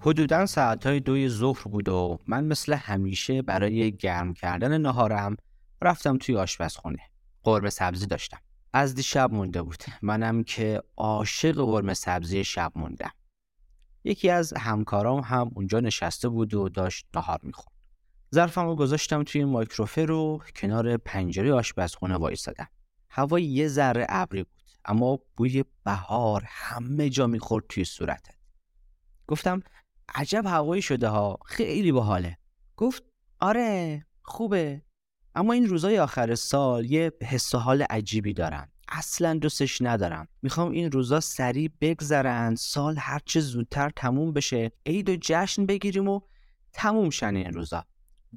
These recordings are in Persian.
حدودا ساعتهای دوی ظهر بود و من مثل همیشه برای گرم کردن نهارم رفتم توی آشپزخونه. قرمه سبزی داشتم. از دیشب مونده بود. منم که عاشق قرمه سبزی شب موندم. یکی از همکارام هم اونجا نشسته بود و داشت نهار می‌خورد ظرفم رو گذاشتم توی مایکروفر رو کنار پنجره آشپزخونه وایسادم هوا یه ذره ابری بود اما بوی بهار همه جا می‌خورد توی صورتت. گفتم عجب هوایی شده ها خیلی باحاله. گفت آره خوبه. اما این روزای آخر سال یه حس و حال عجیبی دارم اصلا دوستش ندارم. می‌خوام این روزا سریع بگذرن. سال هرچه زودتر تموم بشه. عید و جشن بگیریم و تموم شن این روزا.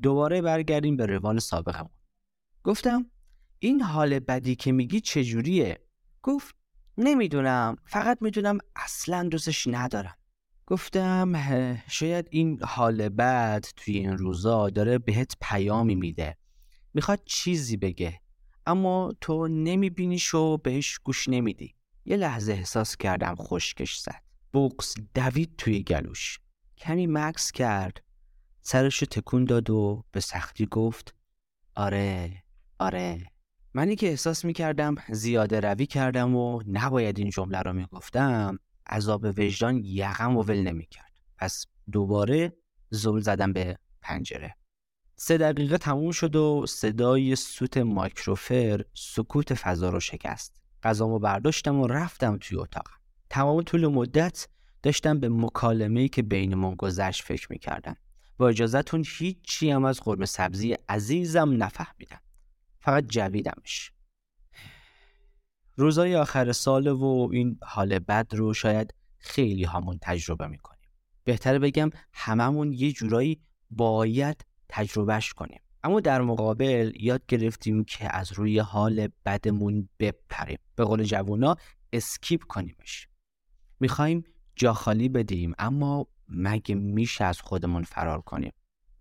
دوباره برگردیم به روال سابقمون. گفتم این حال بدی که میگی چجوریه؟ گفت نمی‌دونم. فقط می‌دونم اصلا دوستش ندارم. گفتم شاید این حال بد توی این روزا داره بهت پیامی میده. می‌خواد چیزی بگه اما تو نمیبینیش و بهش گوش نمیدی. یه لحظه احساس کردم خشکش زد. بوکس دوید توی گلوش. کمی مکس کرد. سرشو تکون داد و به سختی گفت آره آره. منی که احساس می‌کردم زیاده روی کردم و نباید این جمله رو می‌گفتم عذاب وجدان یقم و ول نمی‌کرد. پس دوباره زل زدم به پنجره. سه دقیقه تموم شد و صدای سوت مایکروفر سکوت فضا رو شکست. غذامو برداشتم و رفتم توی اتاق. تمام طول مدت داشتم به مکالمه‌ای که بینمون گذشت فکر می‌کردم. با اجازهتون هیچی هم از قرمه سبزی عزیزم نفهمیدم. فقط جویدمش. روزای آخر سال و این حال بد رو شاید خیلی همون تجربه می‌کنیم. بهتره بگم هممون یه جورایی باید تجربهش کنیم. اما در مقابل یاد گرفتیم که از روی حال بدمون بپریم. به قول جوونا اسکیپ کنیمش. می‌خوایم جا خالی بدیم اما مگه میشه از خودمون فرار کنیم؟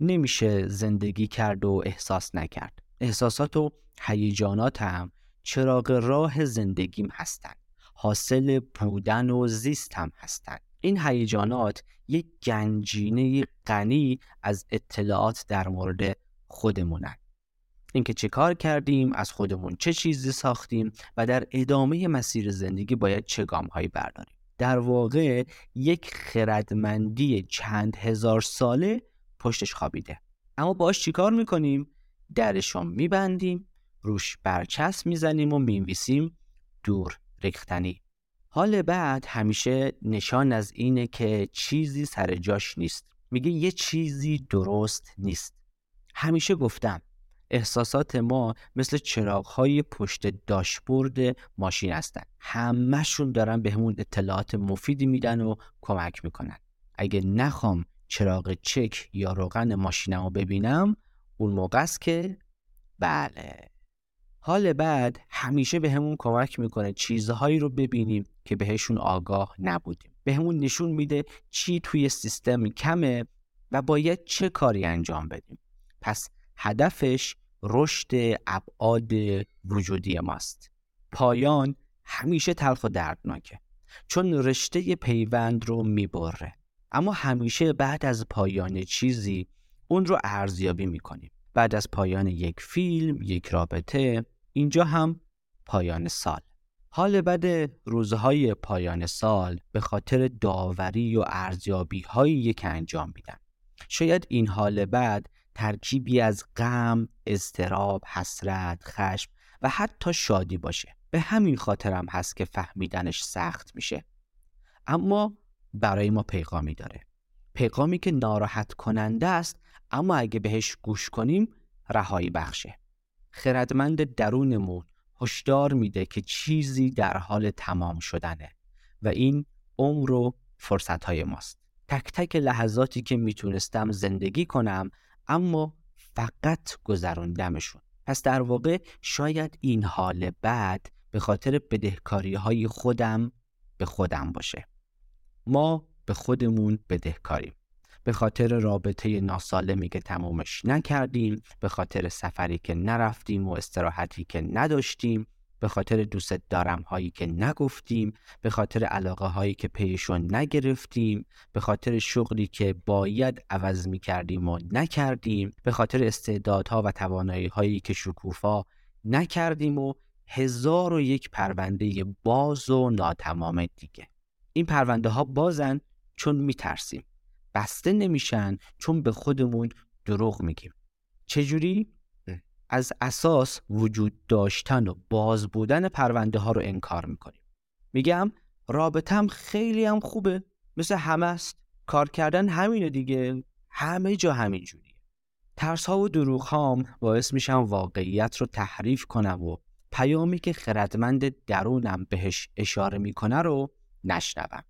نمیشه زندگی کرد و احساس نکرد. احساسات و هیجانات هم چراغ راه زندگیم هستند. حاصل بودن و زیستم هستند. این هیجانات یک گنجینه غنی از اطلاعات در مورد خودمونن. اینکه چه کار کردیم از خودمون چه چیزی ساختیم و در ادامه مسیر زندگی باید چه گام هایی برداریم. در واقع یک خردمندی چند هزار ساله پشتش خوابیده. اما باش چیکار می‌کنیم؟ درشون میبندیم. روش برچسب می‌زنیم و می‌نویسیم دور ریختنی. حال بعد همیشه نشان از اینه که چیزی سر جاش نیست. میگه یه چیزی درست نیست. همیشه گفتم احساسات ما مثل چراغهای پشت داشبورد ماشین هستن. همهشون دارن به همون اطلاعات مفیدی میدن و کمک می‌کنن. اگه نخوام چراغ چک یا روغن ماشینم رو ببینم اون موقع است که بله. حال بعد همیشه به همون کمک می‌کنه چیزهایی رو ببینیم که بهشون آگاه نبودیم. به همون نشون میده چی توی سیستم کمه و باید چه کاری انجام بدیم. پس هدفش رشد ابعاد وجودی ماست. پایان همیشه تلخ و دردناکه. چون رشته پیوند رو می‌بره. اما همیشه بعد از پایان چیزی اون رو ارزیابی می‌کنیم. بعد از پایان یک فیلم، یک رابطه، اینجا هم پایان سال. حال بد روزهای پایان سال به خاطر داوری و ارزیابی هایی که انجام میدن. شاید این حال بد ترکیبی از غم، اضطراب، حسرت، خشم و حتی شادی باشه. به همین خاطرم هست که فهمیدنش سخت میشه. اما برای ما پیغامی داره. پیغامی که ناراحت کننده است اما اگه بهش گوش کنیم رهایی بخشه. خردمند درونمون هشدار میده که چیزی در حال تمام شدنه و این عمر و فرصتهای ماست. تک تک لحظاتی که می‌تونستم زندگی کنم اما فقط گذروندمشون پس در واقع شاید این حال بعد به خاطر بدهکاری های خودم به خودم باشه. ما به خودمون بدهکاریم. به خاطر رابطه ناسالمی که تمومش نکردیم به خاطر سفری که نرفتیم و استراحتی که نداشتیم به خاطر دوست دارم هایی که نگفتیم به خاطر علاقه هایی که پیشون نگرفتیم به خاطر شغلی که باید عوض می کردیم و نکردیم به خاطر استعدادها و توانایی هایی که شکوفا نکردیم و هزار و یک پرونده باز و ناتمام دیگه. این پرونده ها بازن چون میترسیم. بسته نمیشن چون به خودمون دروغ میگیم. چجوری؟ از اساس وجود داشتن و باز بودن پرونده ها رو انکار می‌کنیم. میگم رابطم خیلی هم خوبه. مثل همه است. کار کردن همینه دیگه. همه جا همین جوریه. ترس ها و دروغ هام باعث میشن واقعیت رو تحریف کنم و پیامی که خردمند درونم بهش اشاره می‌کنه رو نشنوم.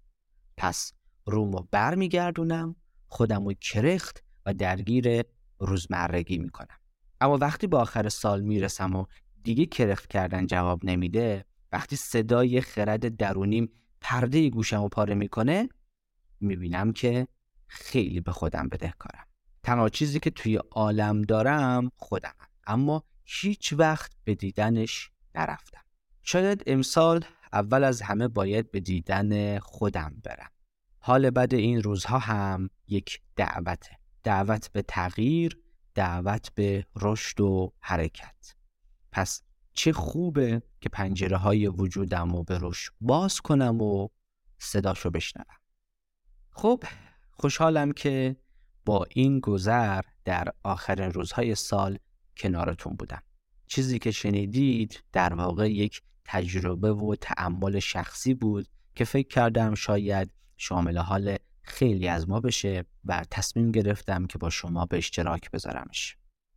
پس رومو برمیگردونم خودم رو کرخت و درگیر روزمرگی می‌کنم. اما وقتی به آخر سال می‌رسم و دیگه کرخت کردن جواب نمیده وقتی صدای خرد درونیم پرده گوشم و پاره می‌کنه می‌بینم که خیلی به خودم بدهکارم. تنها چیزی که توی عالم دارم خودم اما هیچ وقت به دیدنش نرفتم. شاید امسال اول از همه باید به دیدن خودم برم. حال بد این روزها هم یک دعوته. دعوت به تغییر دعوت به رشد و حرکت. پس چه خوبه که پنجره های وجودم رو به رشد باز کنم و صداشو بشنوم. خب خوشحالم که با این گذر در آخرین روزهای سال کنارتون بودم. چیزی که شنیدید در واقع یک تجربه و تعمل شخصی بود که فکر کردم شاید شامل حال خیلی از ما بشه و تصمیم گرفتم که با شما به اشتراک بذارمش.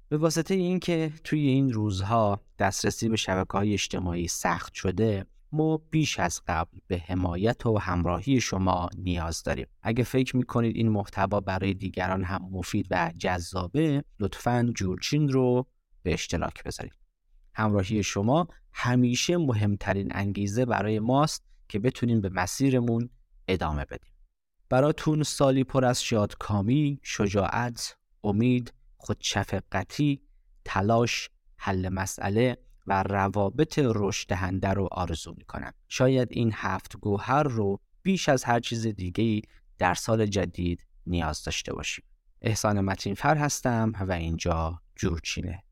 به واسطه اینکه توی این روزها دسترسی به شبکه های اجتماعی سخت شده ما بیش از قبل به حمایت و همراهی شما نیاز داریم. اگه فکر می‌کنید این محتوا برای دیگران هم مفید و جذابه لطفا جورچین رو به اشتراک بذارید. همراهی شما همیشه مهمترین انگیزه برای ماست که بتونیم به مسیرمون ادامه بدیم براتون سالی پر از شادکامی، شجاعت، امید، خودشفقتی، تلاش، حل مسئله و روابط رشد دهنده رو آرزو می‌کنم. شاید این هفت گوهر رو بیش از هر چیز دیگه در سال جدید نیاز داشته باشیم. احسان متین فر هستم و اینجا جورچینه.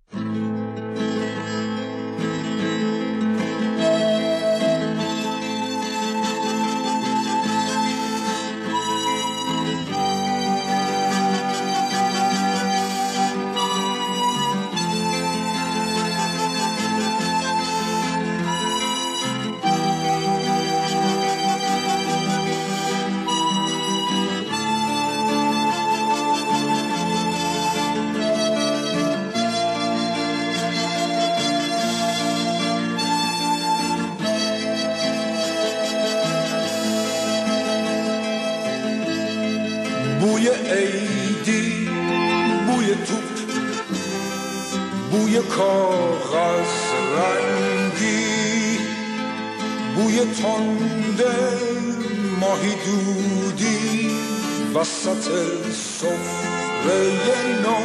وسط صفره نو.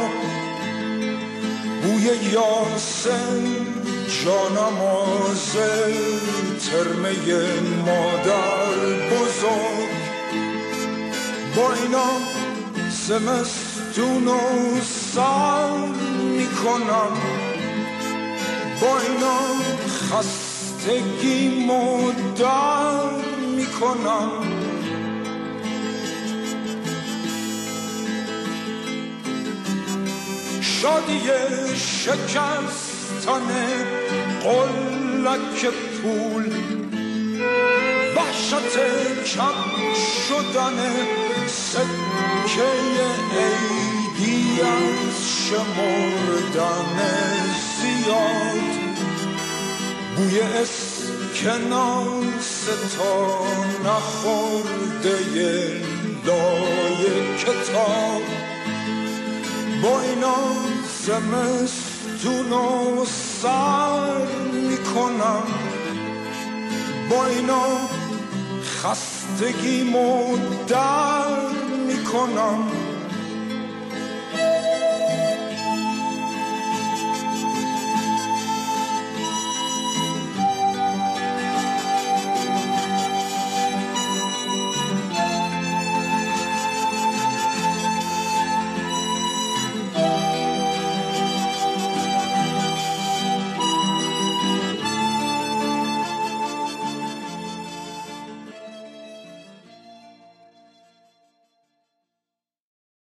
بوی یاسم جانماز ترمه مادر بزرگ. با اینا زمستون و سر می‌کنم. با اینا خستگی مدر می‌کنم. شادی شکستن قلک پول وحشت کم شدن سکه عیدی از شمردن. زیاد بوی اسکناس تا نخورده لای کتاب. با اینا زمستون و سر می‌کنم. با اینا خستگی در می‌کنم.